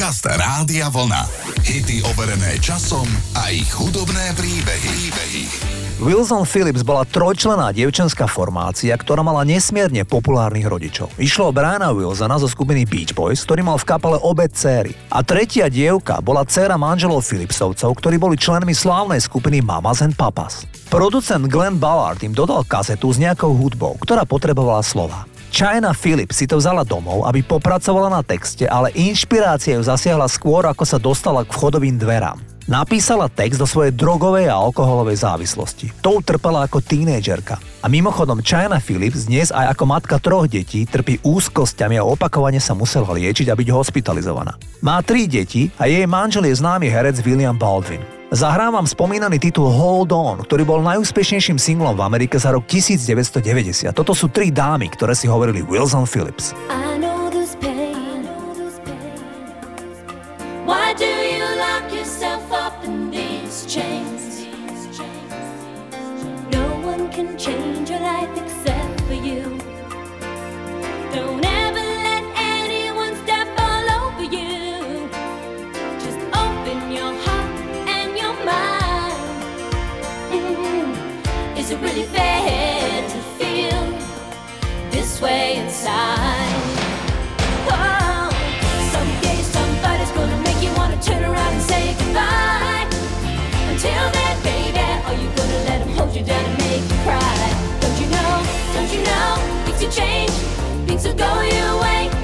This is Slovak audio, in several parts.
Podcast Rádia Vlna. Hity overené časom a ich hudobné príbehy. príbehy. Wilson Phillips bola trojčlená dievčenská formácia, ktorá mala nesmierne populárnych rodičov. Išlo o Briana Wilsona zo skupiny Beach Boys, ktorý mal v kapele obe céry. A tretia dievka bola dcéra manželov Philipsovcov, ktorí boli členmi slávnej skupiny Mamas and Papas. Producent Glenn Ballard im dodal kazetu s nejakou hudbou, ktorá potrebovala slova. China Phillips si to vzala domov, aby popracovala na texte, ale inšpirácia ju zasiahla skôr, ako sa dostala k vchodovým dverám. Napísala text do svojej drogovej a alkoholovej závislosti. To utrpela ako tínejdžerka. A mimochodom China Phillips dnes aj ako matka troch detí trpí úzkosťami a opakovane sa musela liečiť a byť hospitalizovaná. Má tri deti a jej manžel je známy herec William Baldwin. Zahrávam spomínaný titul Hold On, ktorý bol najúspešnejším singlom v Amerike za rok 1990. Toto sú tri dámy, ktoré si hovorili Wilson Phillips. change your Is it really fair to feel this way inside? Oh, someday somebody's gonna make you wanna turn around and say goodbye. Until then, baby, are you gonna let him hold you down and make you cry? Don't you know? Don't you know? Things will change, things will go your way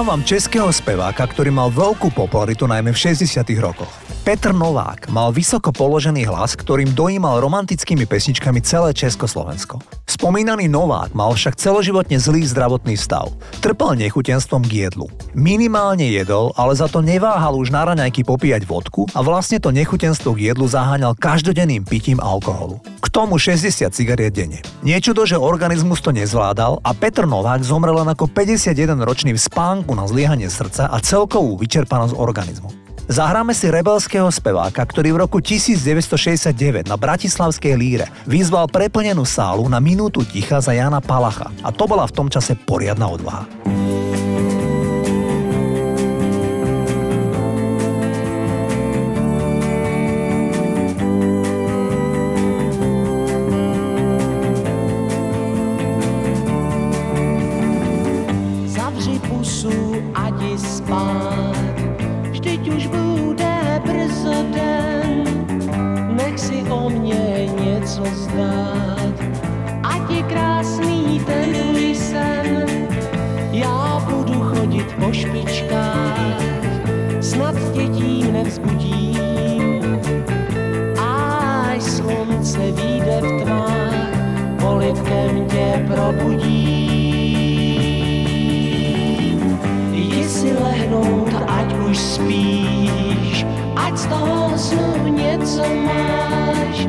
Vám českého speváka, ktorý mal veľkú popularitu najmä v 60 rokoch. Petr Novák mal vysoko položený hlas, ktorým dojímal romantickými pesničkami celé Československo. Spomínaný Novák mal však celoživotne zlý zdravotný stav. Trpel nechutenstvom k jedlu. Minimálne jedol, ale za to neváhal už na raňajky popíjať vodku a vlastne to nechutenstvo k jedlu zaháňal každodenným pitím alkoholu. K tomu 60 cigariet denne. Niečudo, že organizmus to nezvládal a Petr Novák zomrel len ako 51-ročný v spánku na zliehanie srdca a celkovú vyčerpanosť organizmu. Zahráme si rebelského speváka, ktorý v roku 1969 na Bratislavskej líre vyzval preplnenú sálu na minútu ticha za Jana Palacha. A to bola v tom čase poriadna odvaha. co znát. Ať je krásný ten můj sen, já budu chodit po špičkách, snad tě tím nevzbudím. Až slunce výjde v tmách, politkem tě probudí, Jdi si lehnout, ať už spíš, ať z toho snu něco máš,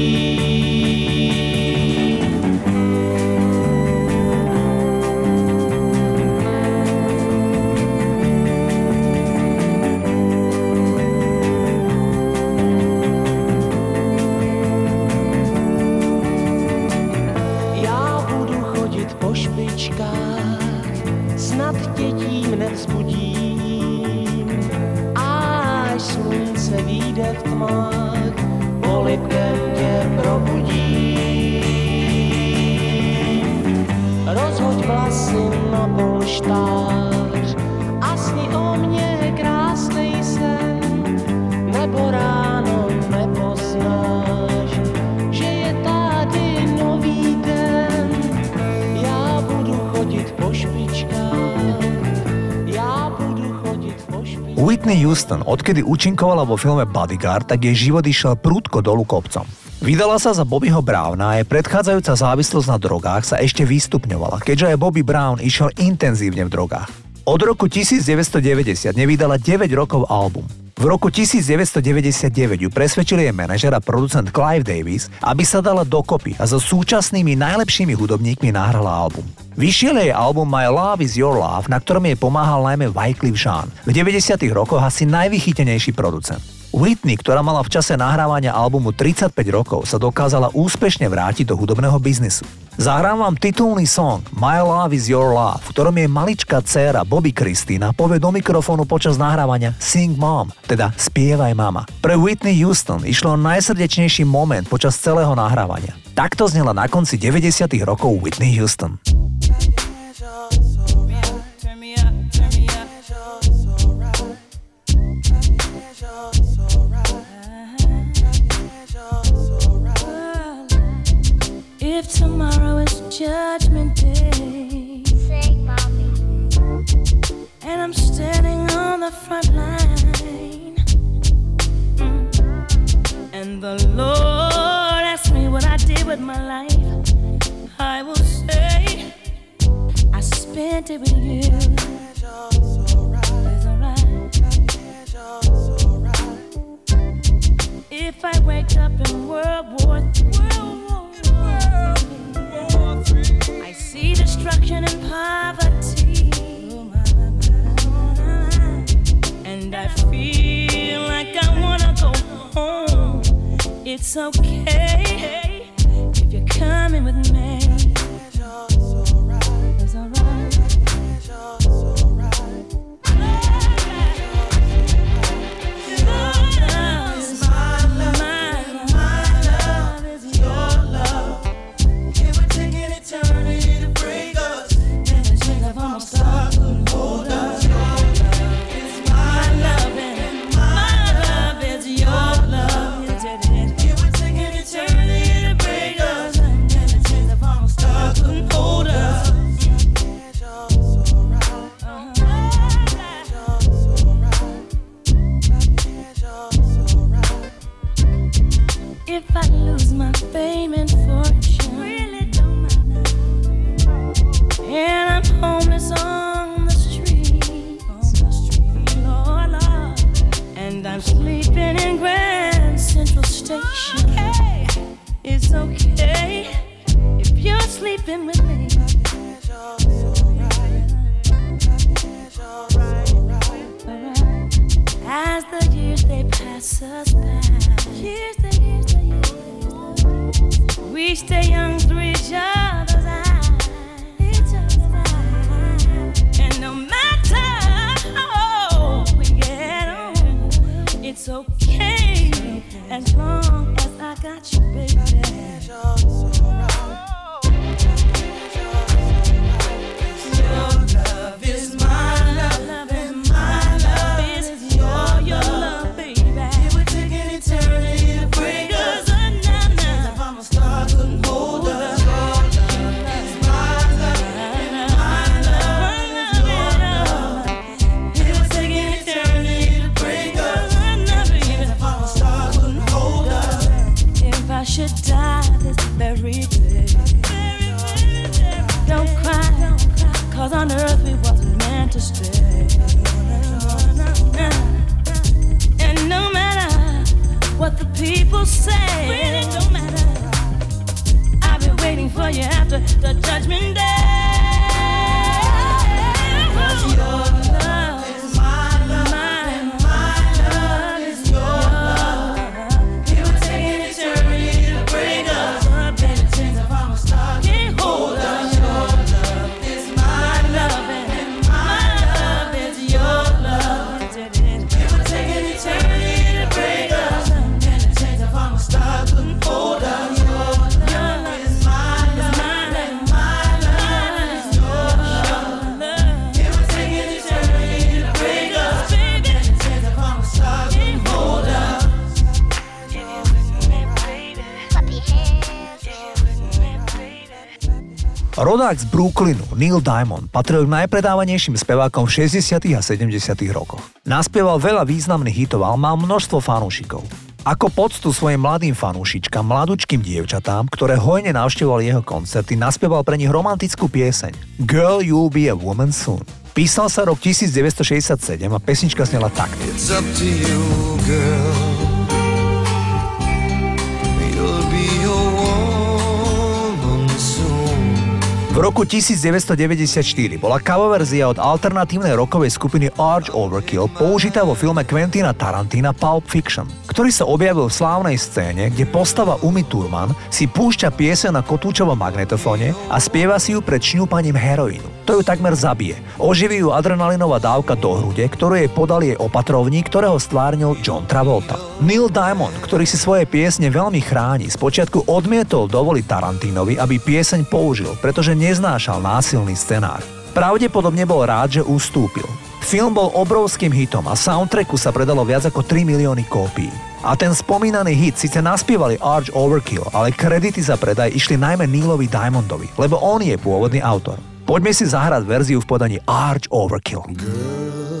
Houston, odkedy účinkovala vo filme Bodyguard, tak jej život išiel prúdko dolu kopcom. Vydala sa za Bobbyho Browna a jej predchádzajúca závislosť na drogách sa ešte vystupňovala, keďže aj Bobby Brown išiel intenzívne v drogách. Od roku 1990 nevydala 9 rokov album. V roku 1999 ju presvedčil jej manažer a producent Clive Davis, aby sa dala dokopy a so súčasnými najlepšími hudobníkmi nahrala album. Vyšiel jej album My Love is Your Love, na ktorom jej pomáhal najmä Wycliffe Jean, v 90 rokoch asi najvychytenejší producent. Whitney, ktorá mala v čase nahrávania albumu 35 rokov, sa dokázala úspešne vrátiť do hudobného biznisu. Zahrám titulný song My Love is Your Love, v ktorom je maličká dcéra Bobby Christina povie do mikrofónu počas nahrávania Sing Mom, teda Spievaj mama. Pre Whitney Houston išlo najsrdečnejší moment počas celého nahrávania. Takto znela na konci 90 rokov Whitney Houston. Tomorrow is judgment day. Sing, mommy. And I'm standing on the front line. Mm. And the Lord asked me what I did with my life. I will say, I spent it with you. If I wake up in World War III. See destruction and poverty. And I feel like I wanna go home. It's okay if you're coming with me. It's okay as long as I got you, baby. Say, really don't matter. I've been waiting for you after the judgment day. Rodák z Brooklynu, Neil Diamond, patril k najpredávanejším spevákom v 60. a 70. rokoch. Naspieval veľa významných hitov a mal množstvo fanúšikov. Ako poctu svojim mladým fanúšičkám, mladučkým dievčatám, ktoré hojne navštevovali jeho koncerty, naspieval pre nich romantickú pieseň Girl, you'll be a woman soon. Písal sa rok 1967 a pesnička snela takto. It's up to you, girl. V roku 1994 bola cover verzia od alternatívnej rokovej skupiny Arch Overkill použitá vo filme Quentina Tarantina Pulp Fiction, ktorý sa objavil v slávnej scéne, kde postava Umi Thurman si púšťa piese na kotúčovom magnetofóne a spieva si ju pred šňúpaním heroínu. To ju takmer zabije. Oživí ju adrenalinová dávka do hrude, ktorú jej podal jej opatrovník, ktorého stvárnil John Travolta. Neil Diamond, ktorý si svoje piesne veľmi chráni, spočiatku odmietol dovoliť Tarantinovi, aby pieseň použil, pretože neznášal násilný scenár. Pravdepodobne bol rád, že ustúpil. Film bol obrovským hitom a soundtracku sa predalo viac ako 3 milióny kópií. A ten spomínaný hit síce naspievali Arch Overkill, ale kredity za predaj išli najmä Neilovi Diamondovi, lebo on je pôvodný autor. Poďme si zahrať verziu v podaní Arch Overkill. You'll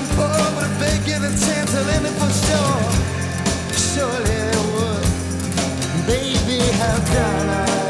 and poor, but bacon and tantalum for sure. Surely it would. Baby, have done I?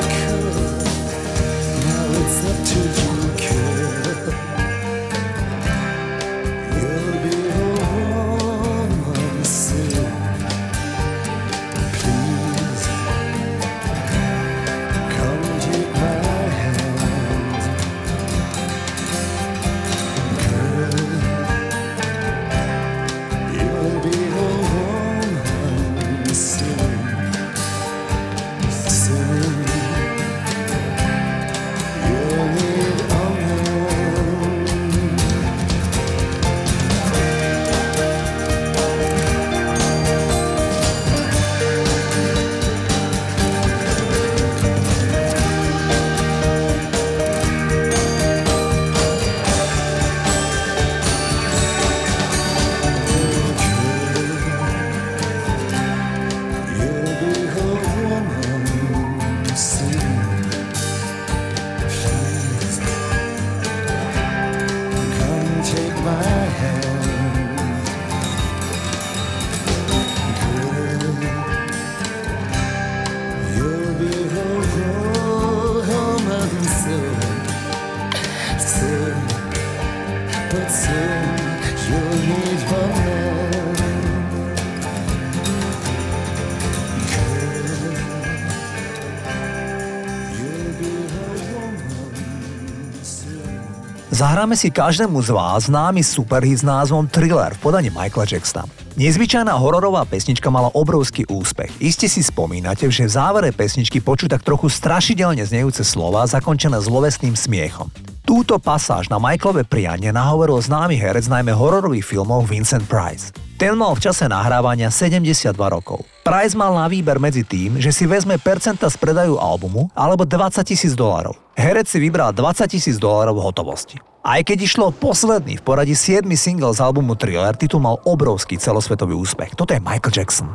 Zahráme si každému z vás známy superhit s názvom Thriller v podaní Michaela Jacksona. Nezvyčajná hororová pesnička mala obrovský úspech. Iste si spomínate, že v závere pesničky počuť tak trochu strašidelne znejúce slova zakončené zlovesným smiechom. Túto pasáž na Michaelove prianie nahovoril známy herec najmä hororových filmov Vincent Price. Ten mal v čase nahrávania 72 rokov. Price mal na výber medzi tým, že si vezme percenta z predaju albumu alebo 20 tisíc dolarov. Herec si vybral 20 tisíc dolarov v hotovosti. Aj keď išlo posledný v poradí 7 single z albumu Thriller, titul mal obrovský celosvetový úspech. Toto je Michael Jackson.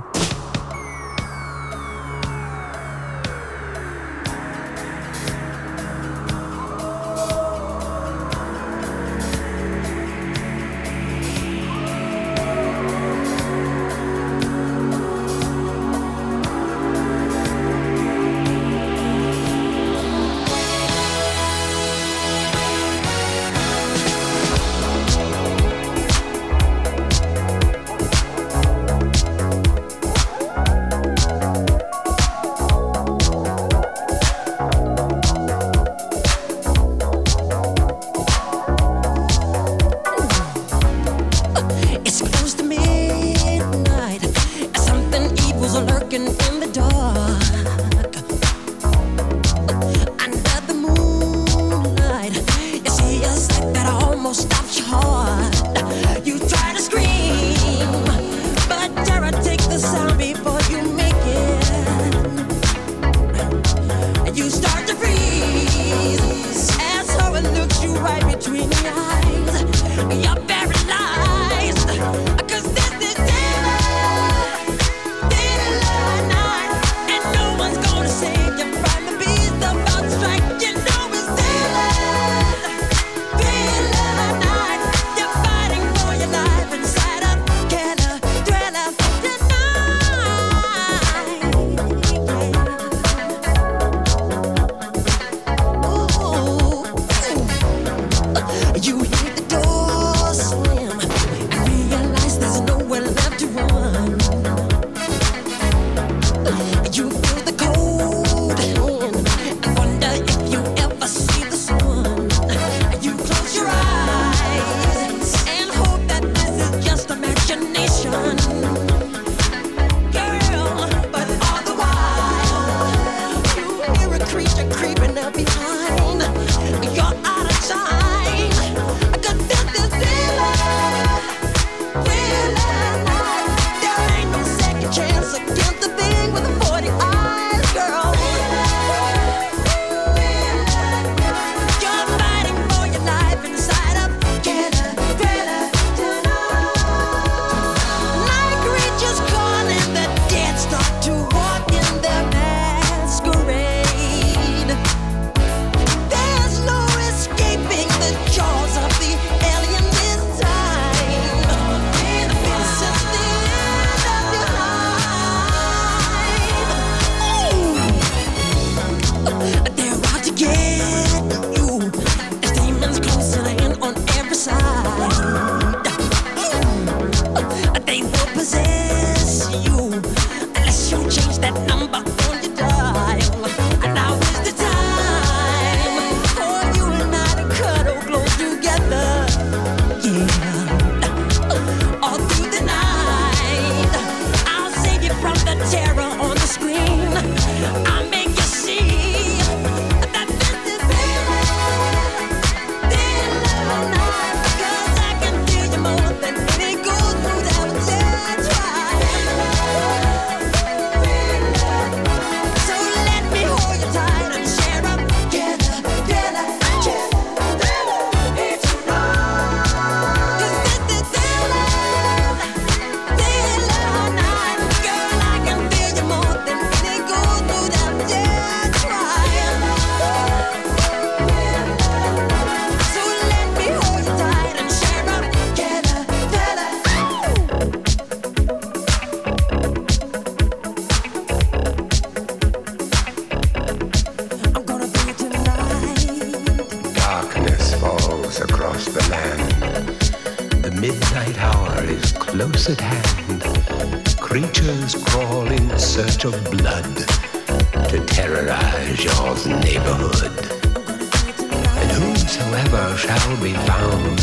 Shall be found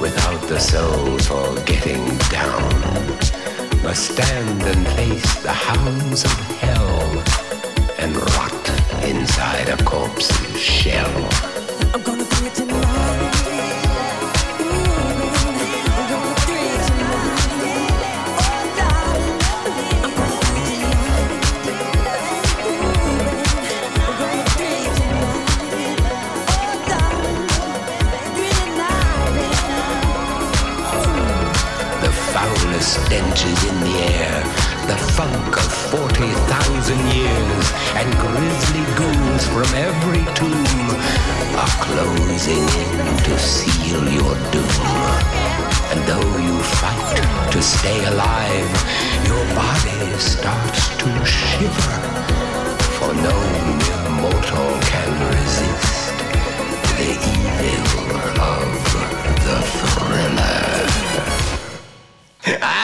without the soul for getting down must stand and face the hounds of hell and rot inside a corpse's shell. I'm gonna stenches in the air, the funk of 40,000 years, and grisly ghouls from every tomb are closing in to seal your doom. And though you fight to stay alive, your body starts to shiver, for no mortal can resist the evil of the thriller. Zahrám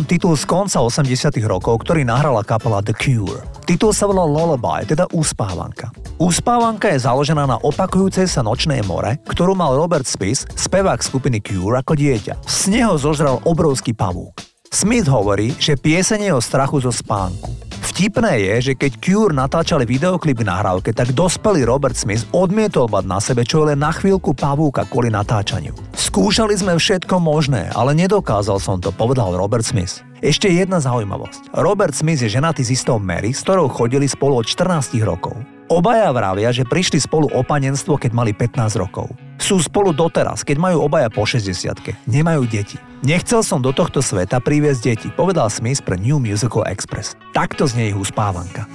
vám titul z konca 80 rokov, ktorý nahrala kapela The Cure. Titul sa volal Lullaby, teda Úspávanka. Úspávanka je založená na opakujúcej sa nočnej more, ktorú mal Robert Smith, spevák skupiny Cure, ako dieťa. Z neho zožral obrovský pavúk. Smith hovorí, že pieseň je o strachu zo spánku. Vtipné je, že keď Cure natáčali videoklip k nahrávke, tak dospelý Robert Smith odmietol mať na sebe čo len na chvíľku pavúka kvôli natáčaniu. Skúšali sme všetko možné, ale nedokázal som to, povedal Robert Smith. Ešte jedna zaujímavosť. Robert Smith je ženatý s istou Mary, s ktorou chodili spolu od 14 rokov. Obaja vravia, že prišli spolu o panenstvo, keď mali 15 rokov. Sú spolu doteraz, keď majú obaja po 60 Nemajú deti. Nechcel som do tohto sveta priviesť deti, povedal Smith pre New Musical Express. Takto znie ich uspávanka.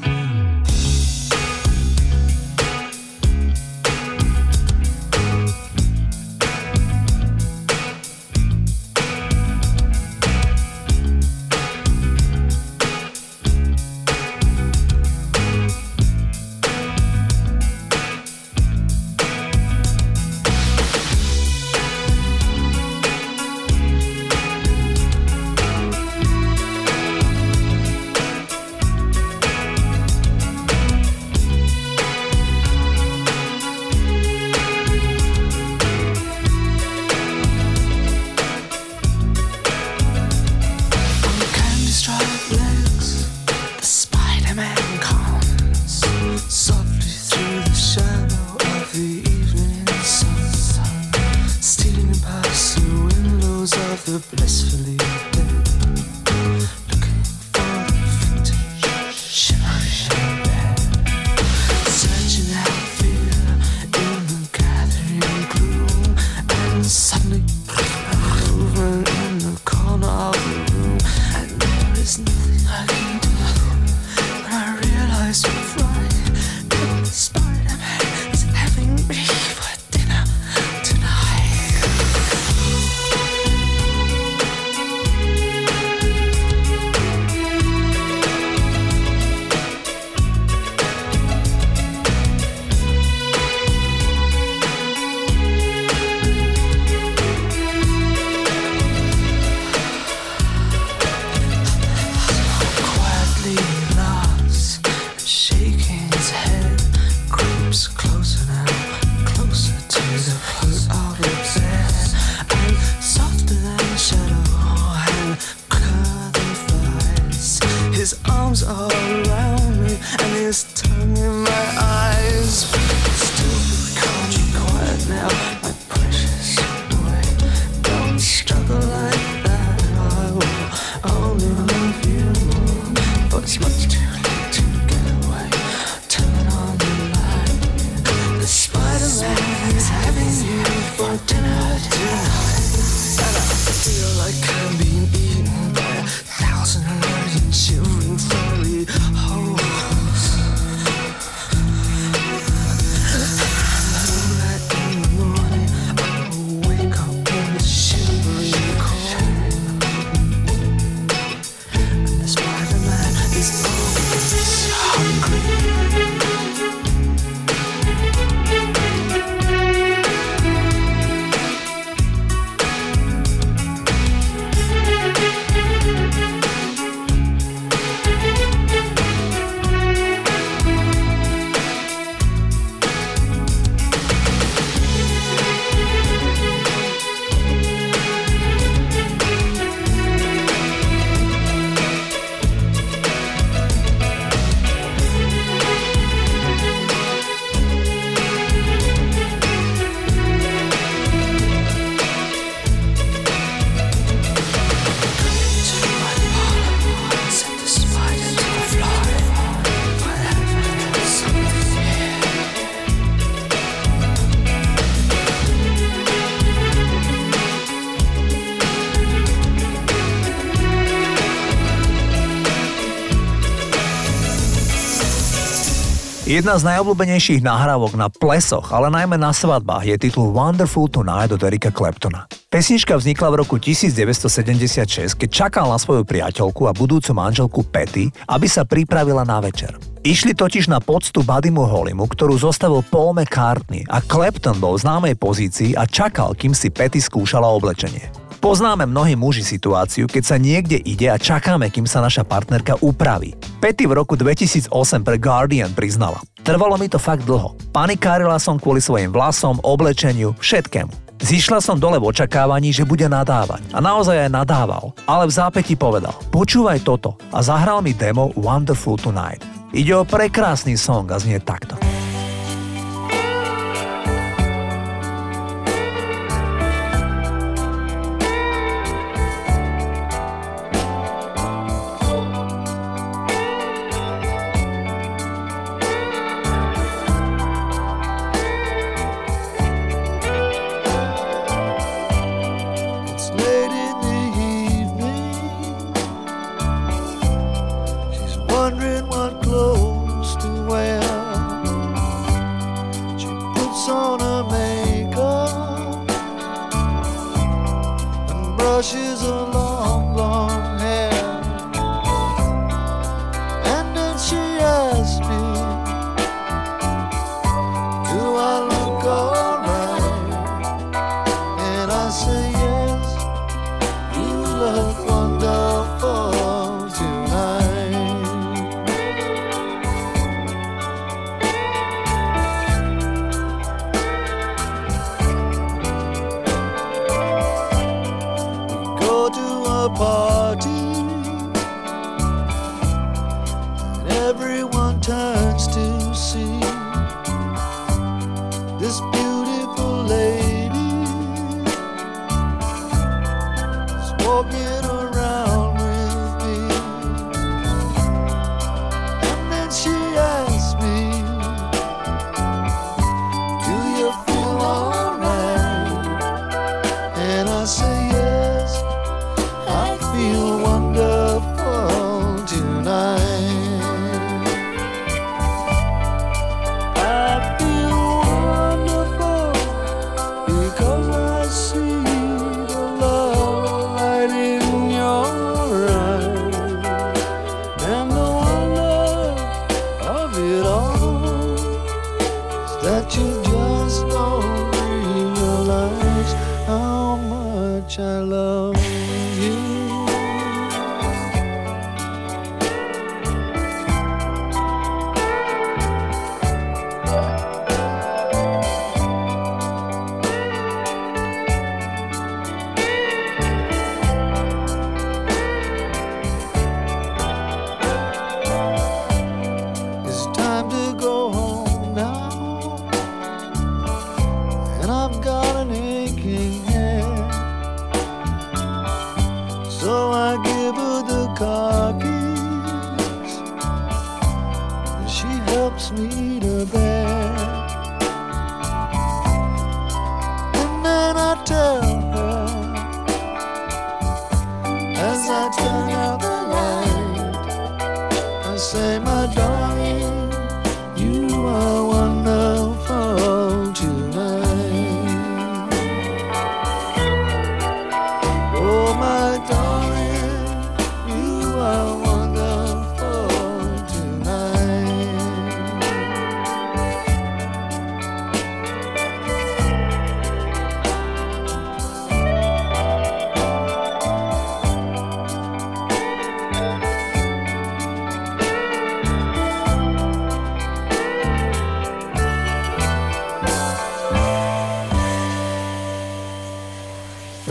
his arms all around me and his tongue in my eyes. Still can't be quiet now. Jedna z najobľúbenejších nahrávok na plesoch, ale najmä na svadbách je titul Wonderful Tonight od Erika Claptona. Pesnička vznikla v roku 1976, keď čakal na svoju priateľku a budúcu manželku Patty, aby sa pripravila na večer. Išli totiž na poctu Buddymu Hollymu, ktorú zostavil Paul McCartney a Clapton bol v známej pozícii a čakal, kým si Patty skúšala oblečenie. Poznáme mnohí muži situáciu, keď sa niekde ide a čakáme, kým sa naša partnerka upraví. Petty v roku 2008 pre Guardian priznala. Trvalo mi to fakt dlho. Panikárila som kvôli svojim vlasom, oblečeniu, všetkému. Zišla som dole v očakávaní, že bude nadávať. A naozaj aj nadával. Ale v zápäti povedal, počúvaj toto a zahral mi demo Wonderful Tonight. Ide o prekrásny song a znie takto.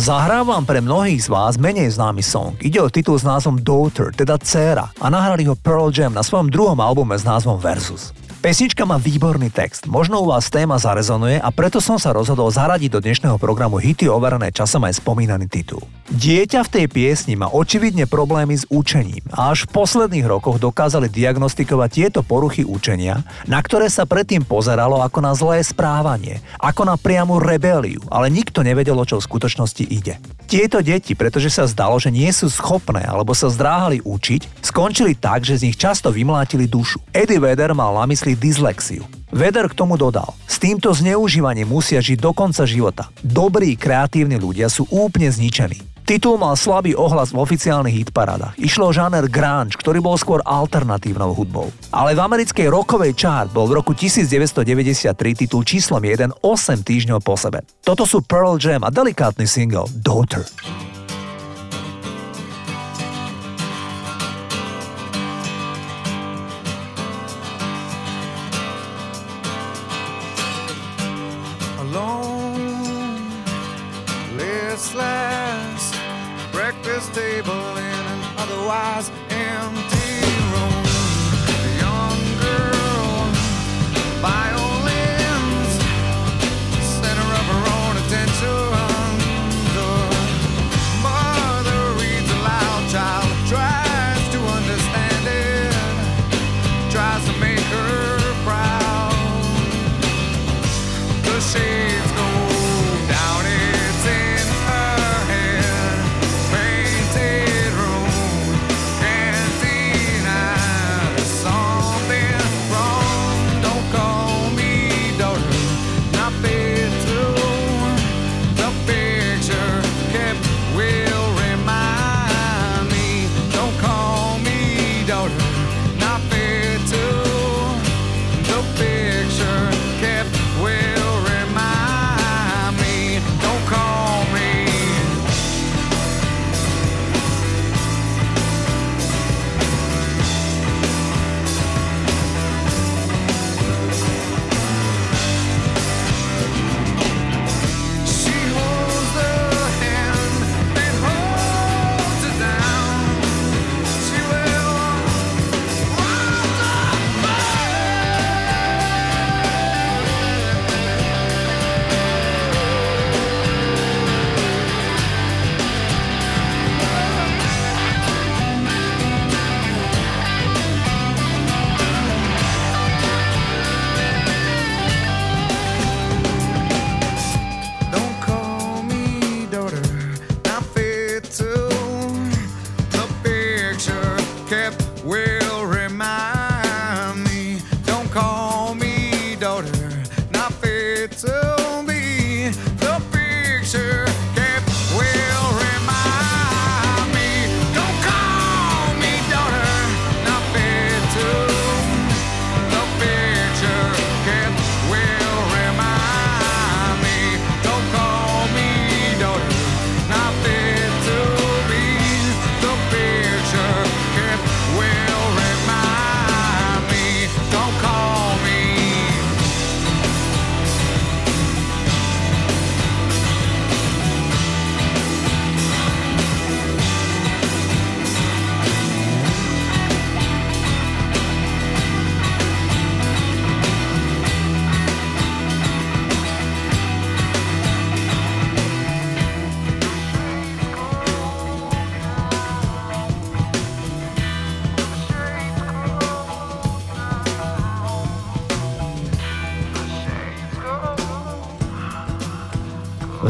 Zahrávam pre mnohých z vás menej známy song. Ide o titul s názvom Daughter, teda dcéra, a nahrali ho Pearl Jam na svojom druhom albume s názvom Versus. Pesnička má výborný text, možno u vás téma zarezonuje a preto som sa rozhodol zaradiť do dnešného programu hity overené časom aj spomínaný titul. Dieťa v tej piesni má očividne problémy s učením a až v posledných rokoch dokázali diagnostikovať tieto poruchy učenia, na ktoré sa predtým pozeralo ako na zlé správanie, ako na priamu rebeliu, ale nikto nevedel, o čo v skutočnosti ide. Tieto deti, pretože sa zdalo, že nie sú schopné alebo sa zdráhali učiť, skončili tak, že z nich často vymlátili dušu. Eddie Vedder mal na mysli dyslexiu. Vedder k tomu dodal, s týmto zneužívaním musia žiť do konca života. Dobrí, kreatívni ľudia sú úplne zničení. Titul mal slabý ohlas v oficiálnych hitparádach. Išlo o žáner grunge, ktorý bol skôr alternatívnou hudbou. Ale v americkej rockovej chart bol v roku 1993 titul číslom 1 8 týždňov po sebe. Toto sú Pearl Jam a delikátny single Daughter.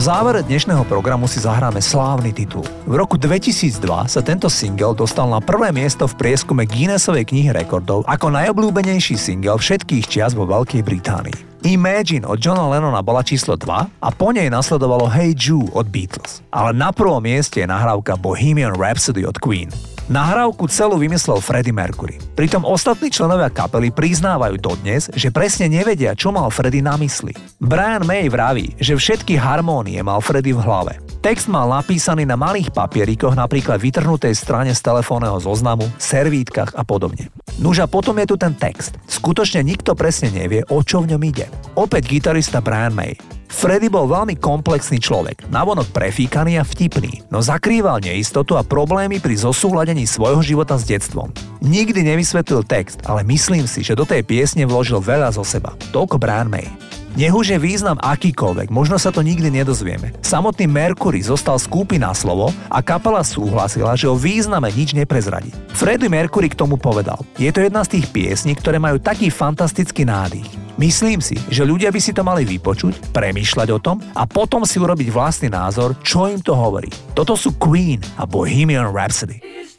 Závere dnešného programu si zahráme slávny titul. V roku 2002 sa tento single dostal na prvé miesto v prieskume Guinnessovej knihy rekordov ako najobľúbenejší single všetkých čias vo Veľkej Británii. Imagine od Johna Lennona bola číslo 2 a po nej nasledovalo Hey Jude od Beatles. Ale na prvom mieste je nahrávka Bohemian Rhapsody od Queen. Nahrávku celú vymyslel Freddie Mercury. Pritom ostatní členovia kapely priznávajú dodnes, že presne nevedia, čo mal Freddie na mysli. Brian May vraví, že všetky harmónie mal Freddie v hlave. Text mal napísaný na malých papierikoch, napríklad vytrhnutej strane z telefónneho zoznamu, servítkach a podobne. Nuž a potom je tu ten text. Skutočne nikto presne nevie, o čo v ňom ide. Opäť gitarista Brian May. Freddy bol veľmi komplexný človek, navonok prefíkaný a vtipný, no zakrýval neistotu a problémy pri zosúhľadení svojho života s detstvom. Nikdy nevysvetlil text, ale myslím si, že do tej piesne vložil veľa zo seba. Toľko Brian May. Nech už je význam akýkoľvek, možno sa to nikdy nedozvieme. Samotný Mercury zostal skúpi na slovo a kapela súhlasila, že o význame nič neprezradí. Freddie Mercury k tomu povedal, je to jedna z tých piesní, ktoré majú taký fantastický nádych. Myslím si, že ľudia by si to mali vypočuť, premýšľať o tom a potom si urobiť vlastný názor, čo im to hovorí. Toto sú Queen a Bohemian Rhapsody. Is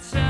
Time